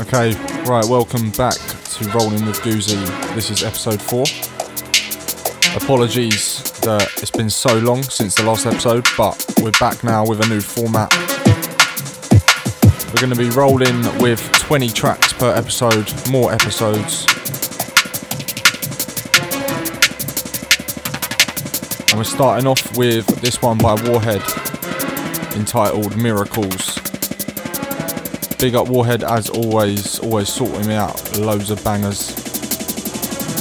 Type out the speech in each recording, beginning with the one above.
Okay, right, welcome back to Rolling with Guzi. This is episode 4. Apologies that it's been so long since the last episode, but we're back now with a new format. We're going to be rolling with 20 tracks per episode, more episodes. And we're starting off with this one by Warhead entitled Miracles. Big up Warhead as always, always sorting me out. Loads of bangers.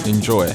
Enjoy.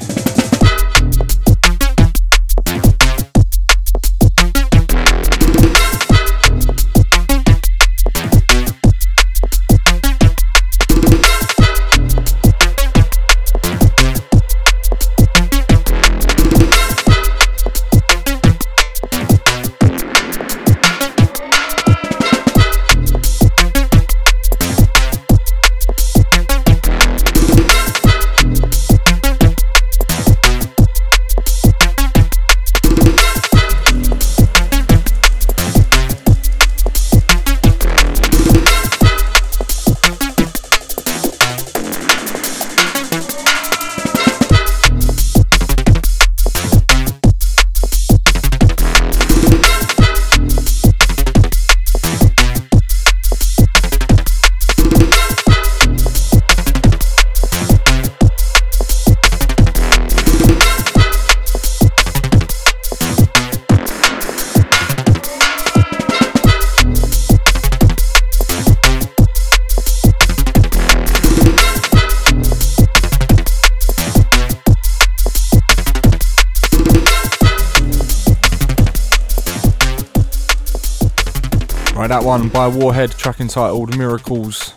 One by Warhead, track entitled Miracles.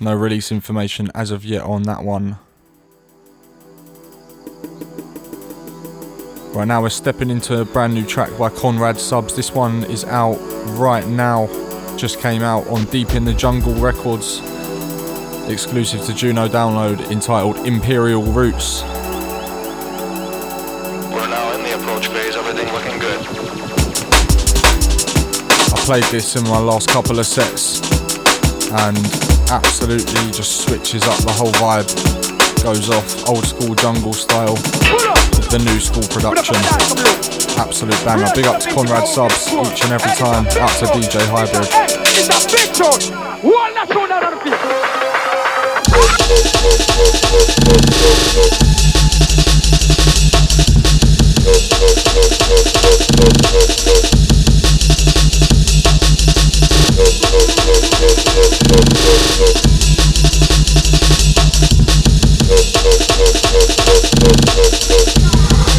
No release information as of yet on that one. Right now, we're stepping into a brand new track by Conrad Subs. This one is out right now, just came out on Deep in the Jungle Records, exclusive to Juno Download, entitled Imperial Roots. Played this in my last couple of sets and absolutely just switches up the whole vibe. Goes off old school jungle style the new school production. Absolute banger. Big up to Conrad Subs each and every time. Out to DJ Hybrid. It's a big tune.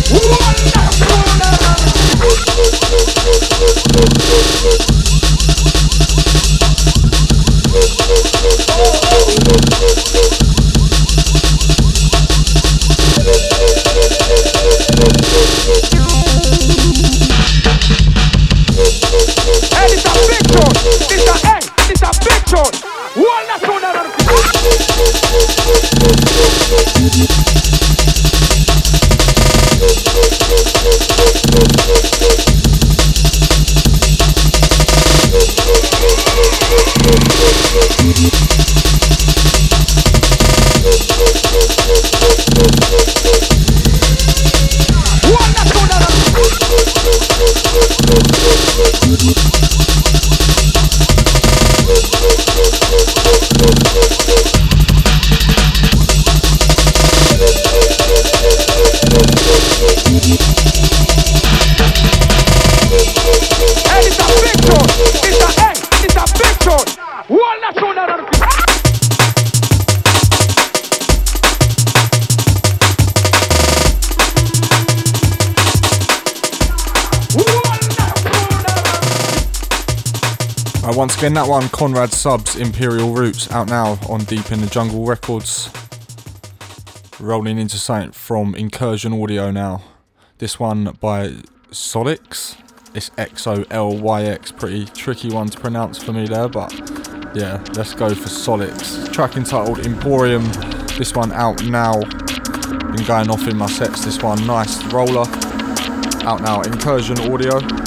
One that tune out of the people. Right, once again, that one Conrad Subs Imperial Roots out now on Deep in the Jungle Records. Rolling into something from Incurzion Audio now. This one by Xolyx. It's X O L Y X. Pretty tricky one to pronounce for me there, but yeah, let's go for Xolyx. Track entitled Emporium. This one out now. been going off in my sets. This one, nice roller. Out now, Incurzion Audio.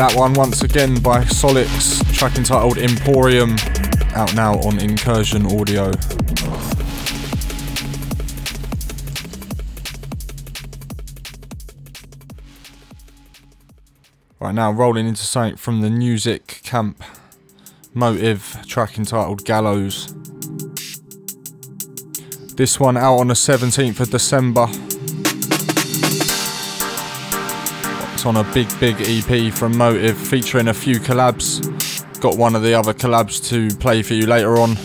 That one once again by Xolyx, track entitled Emporium, out now on Incurzion Audio. Right now, rolling into something from the Nuusic camp. Motiv, track entitled Gallows. This one out on the 17th of December. On a big, big EP from Motiv featuring a few collabs. Got one of the other collabs to play for you later on.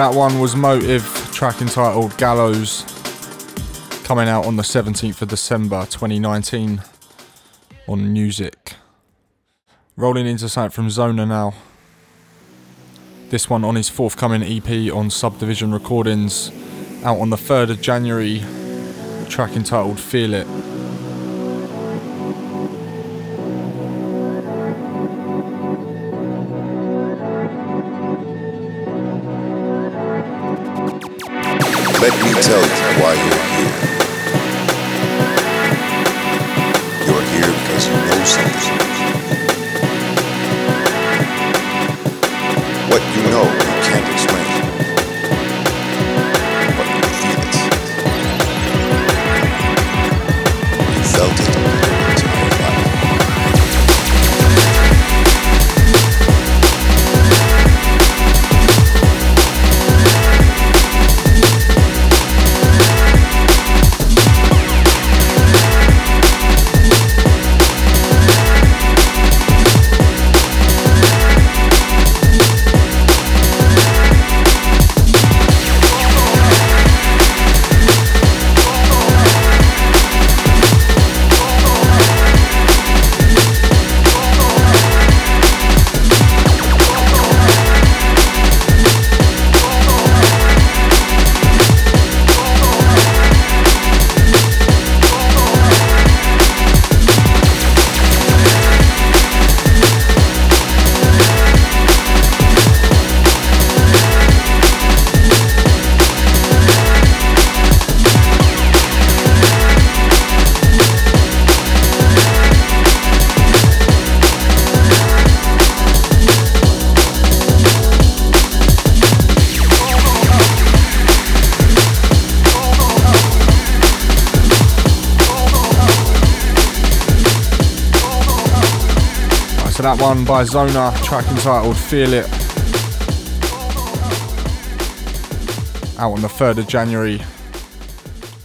That one was Motiv, track entitled Gallows, coming out on the 17th of December 2019 on Nuusic. Rolling into something from Zoner now. This one on his forthcoming EP on Subdivision Recordings, out on the 3rd of January, track entitled Feel It. By Zoner, track entitled Feel It. Out on the 3rd of January.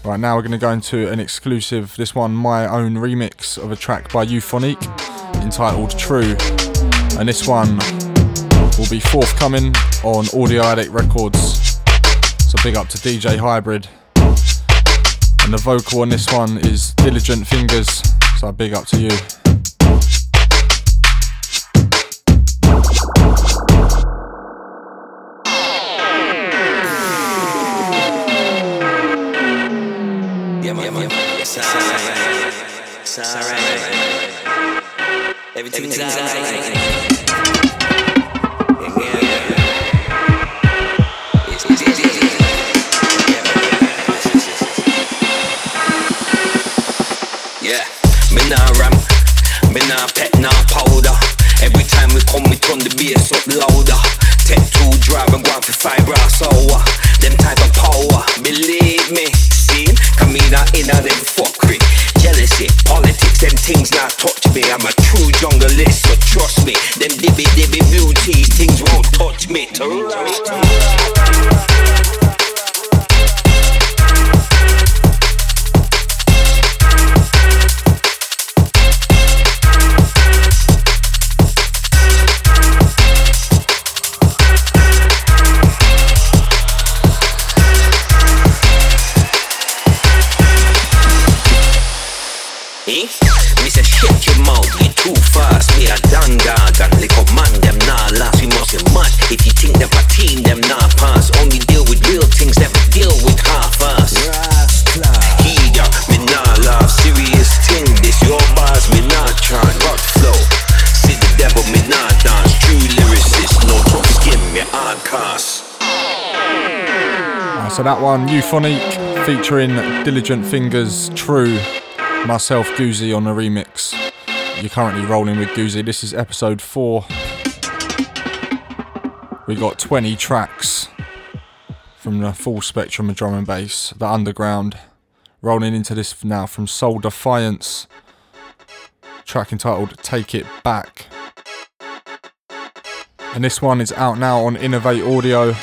Right now we're going to go into an exclusive, this one my own remix of a track by Euphonique entitled True. And this one will be forthcoming on Audio Addict Records. So big up to DJ Hybrid. And the vocal on this one is Diligent Fingers. So big up to you. Everything's alright. Shut your mouth, too fast. Man, them. We must. If you think them a team, them nah pass. Only deal with real things, never deal with half-ass. Heed ya, me nah laugh. Serious this your bars, me nah try. Rock flow, see the devil, me nah dance. True lyricist, no me hard cast. So that one, Euphonique, featuring Diligent Fingers, True. Myself, Guzi on the remix. You're currently rolling with Guzi. This is episode 4. We got 20 tracks from the full spectrum of drum and bass, the underground. Rolling into this now from Soul Defiance. Track entitled Take It Back. And this one is out now on Innovate Audio.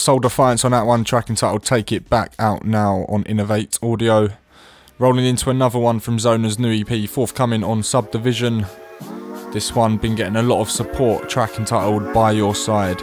Soul Defiance on that one, track entitled Take It Back out now on Innovate Audio. Rolling into another one from Zoner's new EP, forthcoming on Subdivision. This one been getting a lot of support, track entitled By Your Side.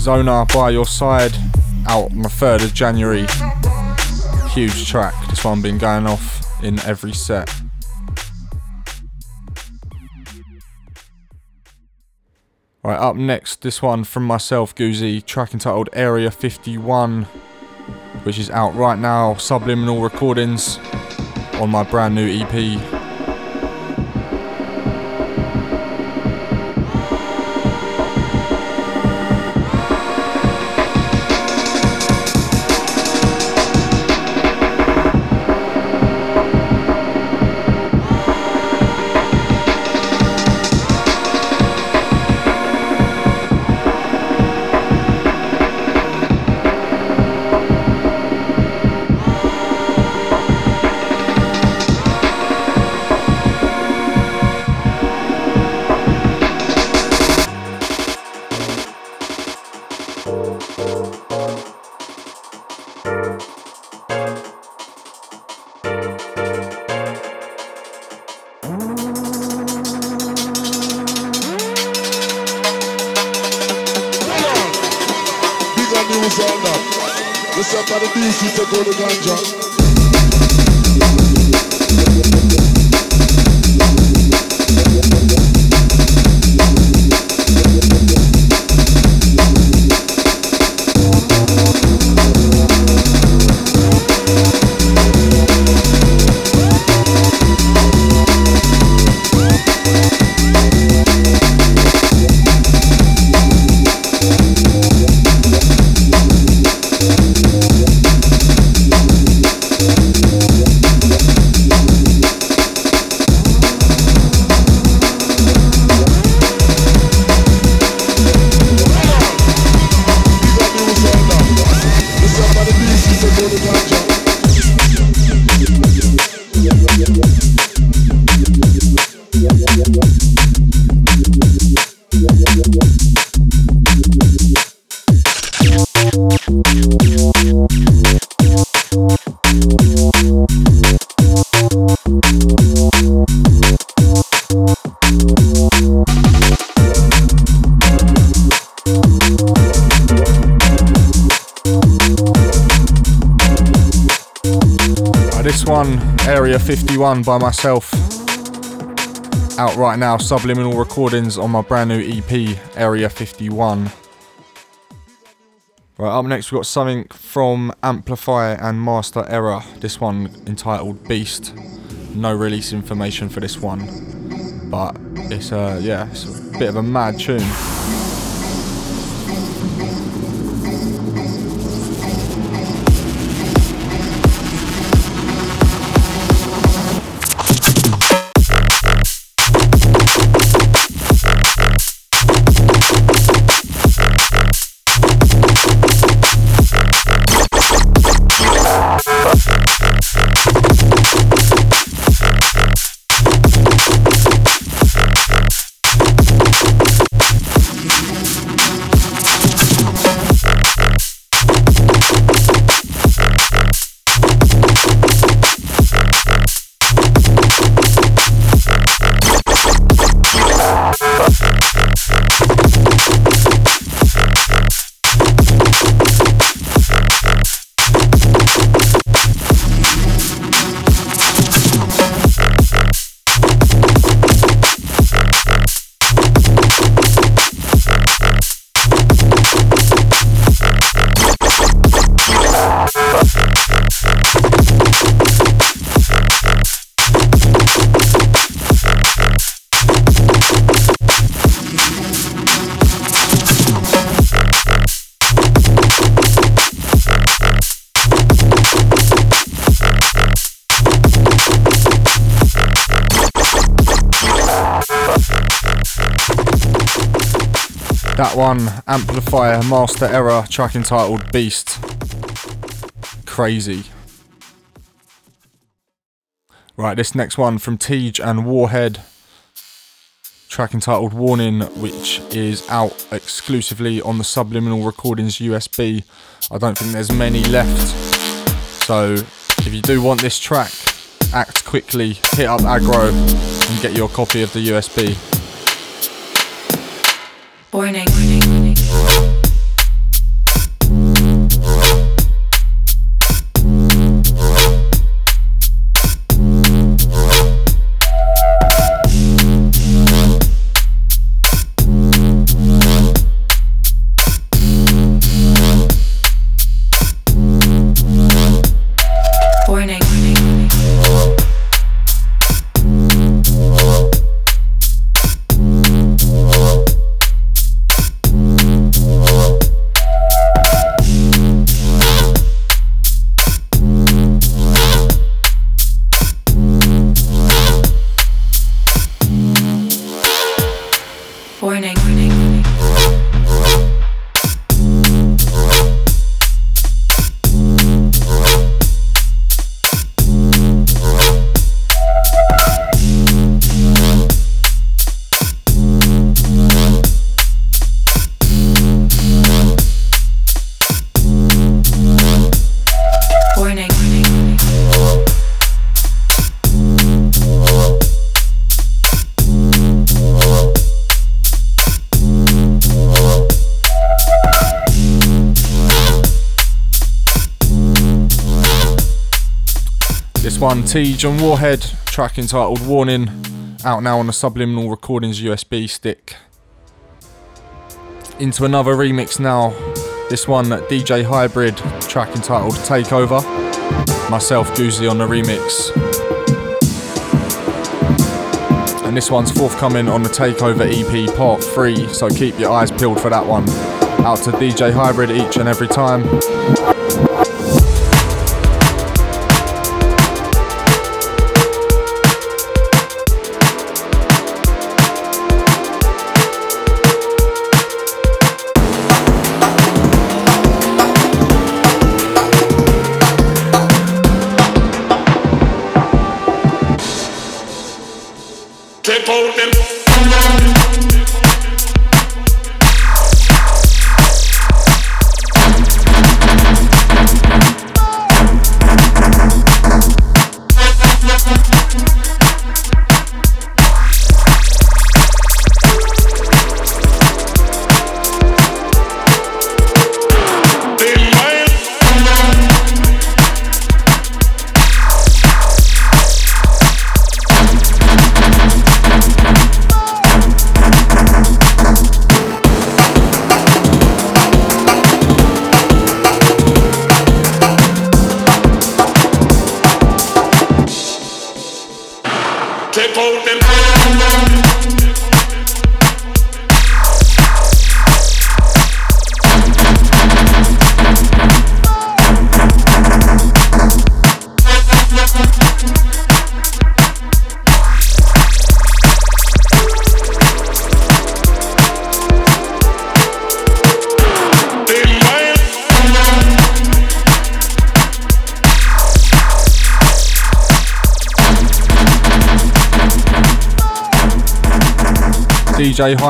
Zoner by your side out on the 3rd of January. Huge track. This one been going off in every set. Right, up next, this one from myself, Guzi, track entitled Area 51, which is out right now, Subliminal Recordings, on my brand new EP. 31 by myself. Out right now, subliminal recordings on my brand new EP, Area 51. Right, up next, we've got something from Amplify and Master Error. This one entitled Beast. No release information for this one, but it's a, yeah, it's a bit of a mad tune. That one, Amplify Master Error, track entitled Beast. Crazy. Right, this next one from Teej and Warhead, track entitled Warning, which is out exclusively on the Subliminal Recordings USB. I don't think there's many left. So if you do want this track, act quickly, hit up Aggro and get your copy of the USB. Warning. Warning. One, Teej and Warhead, track entitled Warning, out now on the Subliminal Recordings USB stick. Into another remix now. This one, DJ Hybrid, track entitled Takeover. Myself, Guzi on the remix. And this one's forthcoming on the Takeover EP Part 3, so keep your eyes peeled for that one. Out to DJ Hybrid each and every time.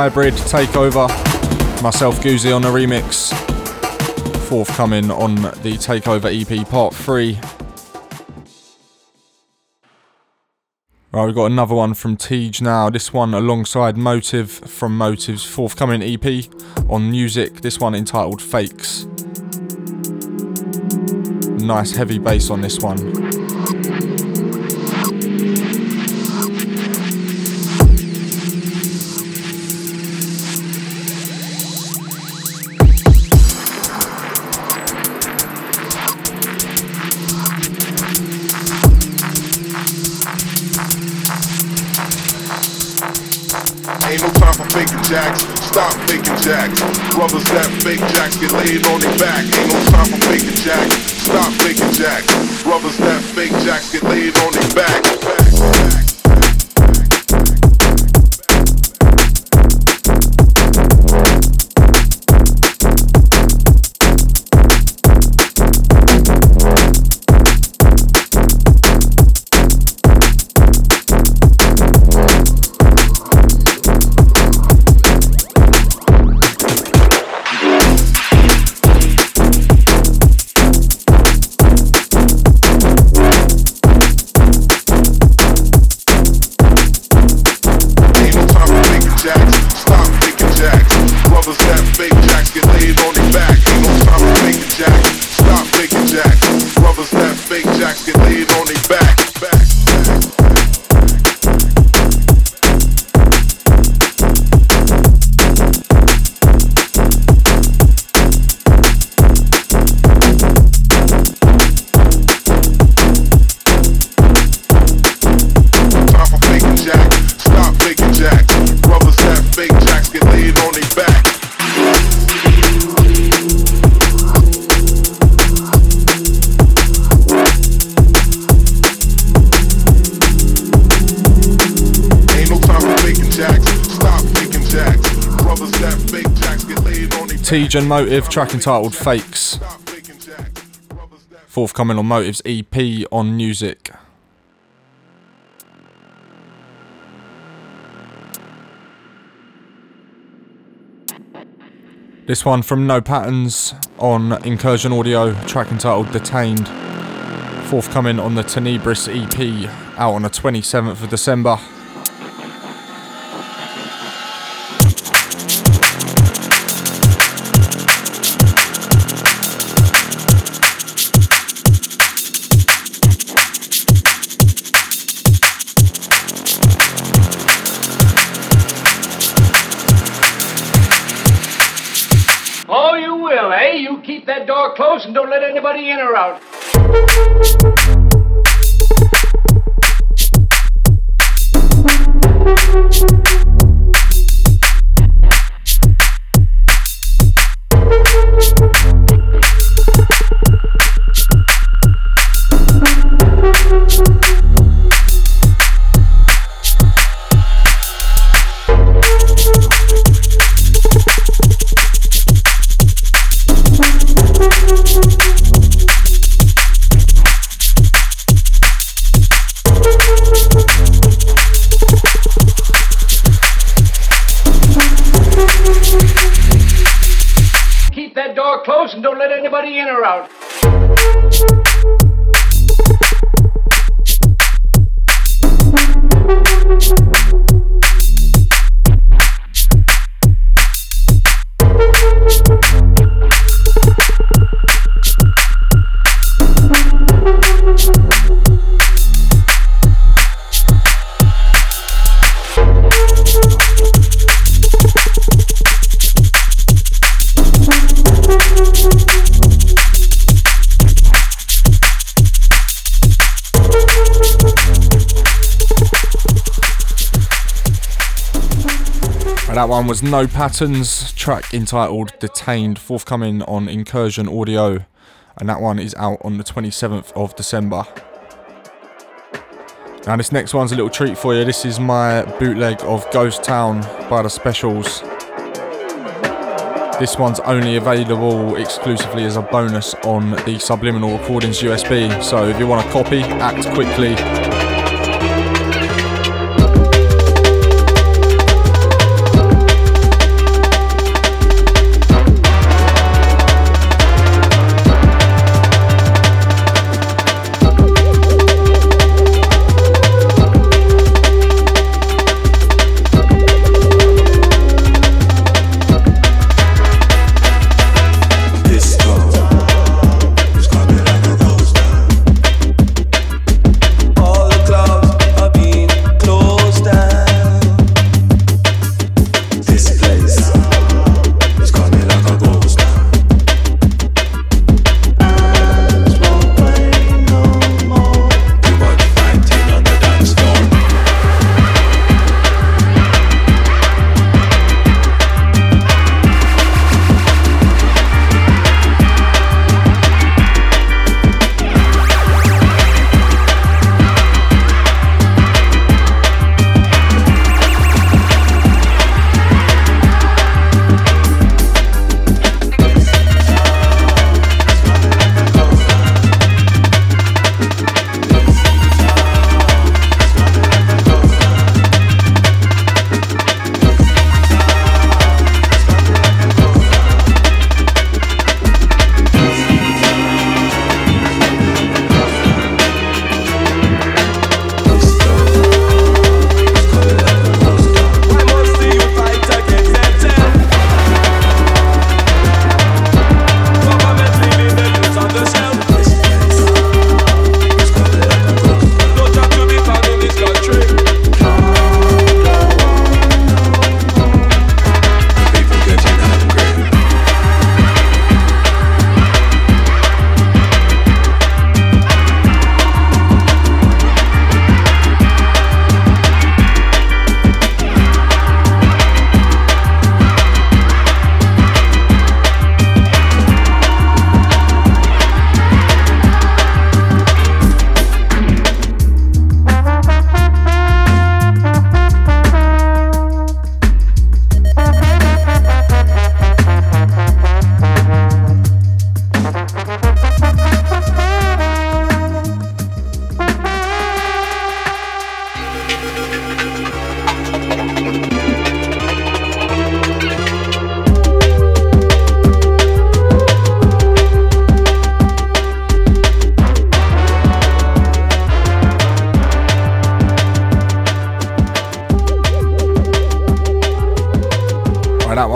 Hybrid Takeover. Myself Guzi on the remix. Forthcoming on the Takeover EP Part 3. Right, we've got another one from Teej now. This one alongside Motiv from Motiv's forthcoming EP on Nuusic. This one entitled Fakes. Nice heavy bass on this one. Brothers that fake jacks get laid on their back. Ain't no time for faking jacks. Stop faking jacks. Brothers that fake jacks get laid on their back. On their back. Teej and Motiv, track entitled Fakes. Forthcoming on Motiv's EP on Nuusic. This one from No Patterns on Incurzion Audio, track entitled Detained. Forthcoming on the Tenebris EP, out on the 27th of December. proud. Was No Patterns, track entitled Detained, forthcoming on Incurzion Audio, and that one is out on the 27th of December. Now, this next one's a little treat for you. This is my bootleg of Ghost Town by the Specials. This one's only available exclusively as a bonus on the Sub-Liminal Recordings USB, so if you want a copy, act quickly.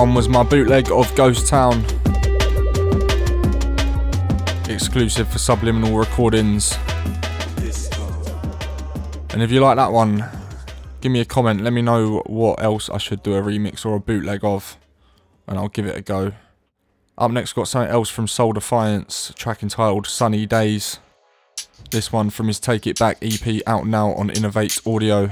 My bootleg of Ghost Town. Exclusive for Sub-Liminal Recordings. And if you like that one, give me a comment. Let me know what else I should do a remix or a bootleg of, and I'll give it a go. Up next, got something else from Soul Defiance, track entitled Sunny Days. This one from his Take It Back EP out now on Innovate Audio.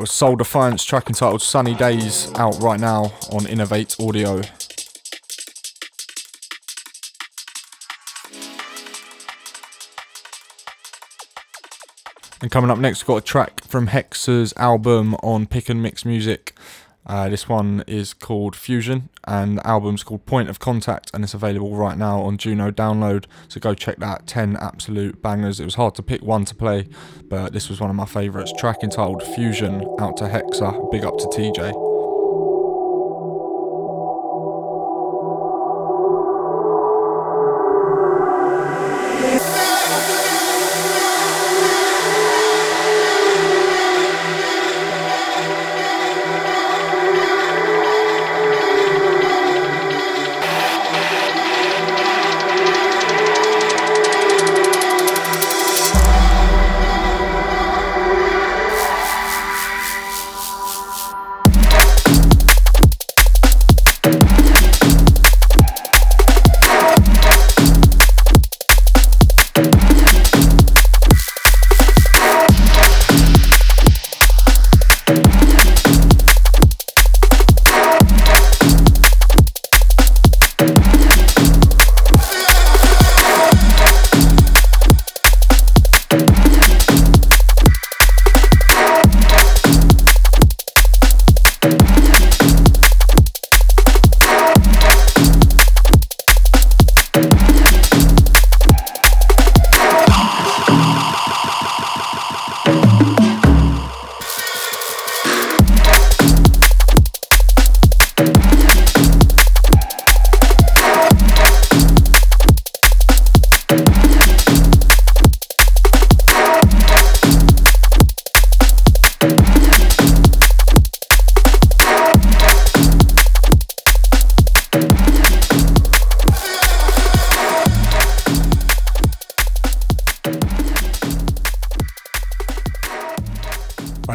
That was Soul Defiance track entitled Sunny Days out right now on Innovate Audio. And coming up next, we've got a track from Hexa's album on Pick and Mix Music. Uh, this one is called Fusion, and the album's called Point of Contact, and it's available right now on Juno Download. So go check that. 10 absolute bangers. It was hard to pick one to play, but this was one of my favourites. Track entitled Fusion, out to Hexa. Big up to Teej.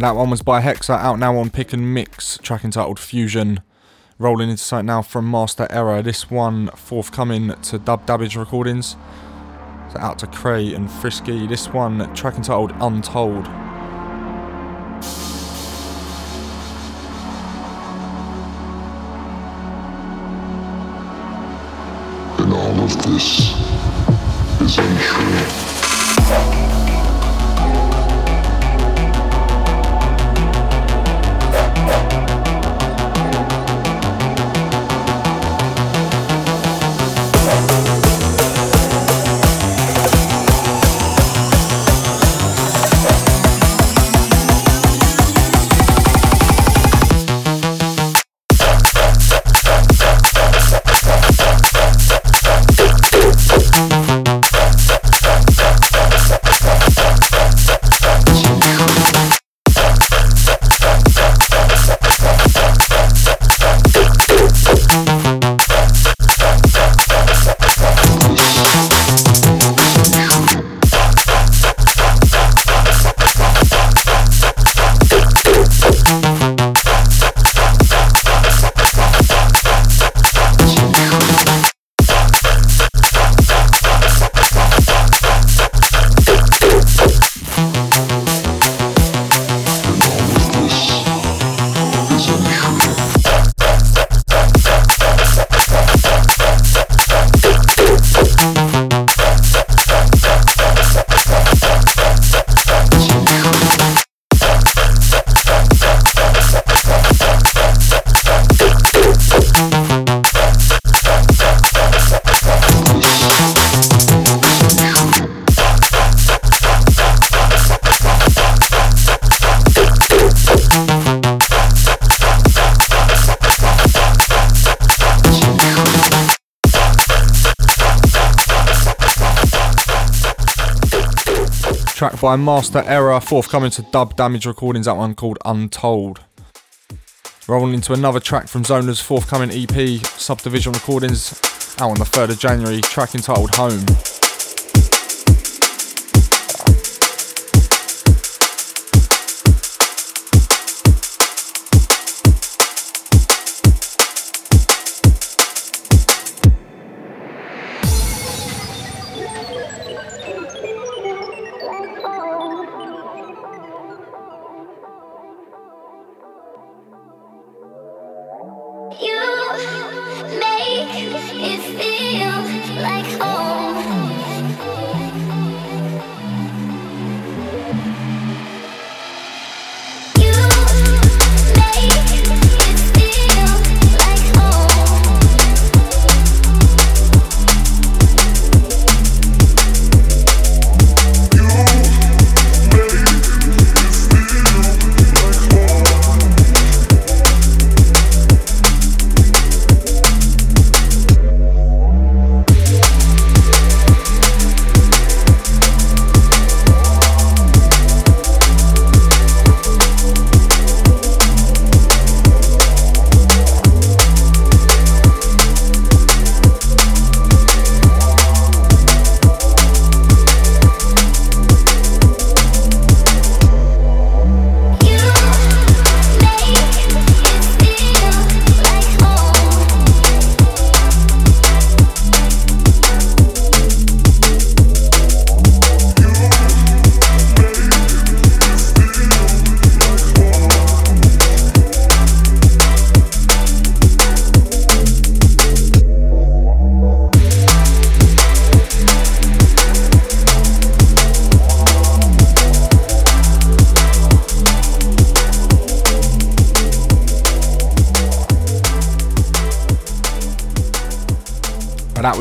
That one was by Hexa, out now on Pick and Mix, track entitled Fusion. Rolling into sight now from Master Error. This one forthcoming to Dub Damage Recordings. So out to Cray and Frisky. This one track entitled Untold. By Master Error, forthcoming to Dub Damage Recordings, that one called Untold. Rolling into another track from Zoner's forthcoming EP, Sub-Division Recordings, out on the 3rd of January, track entitled Home.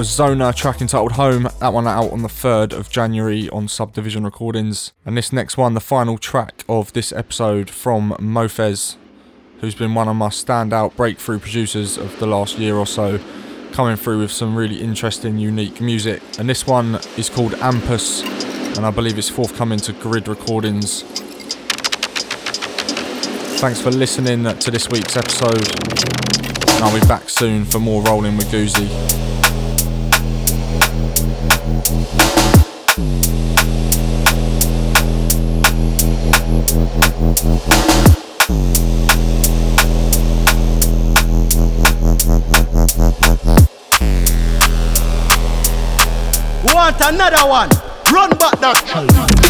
Was Zoner, track entitled Home. That one out on the 3rd of January on Sub-Division Recordings. And this next one, the final track of this episode from Mofes, who's been one of my standout breakthrough producers of the last year or so, coming through with some really interesting, unique music. And this one is called Ampus, and I believe it's forthcoming to Grid Recordings. Thanks for listening to this week's episode. And I'll be back soon for more Rolling with Guzi. Want another one? Run back that.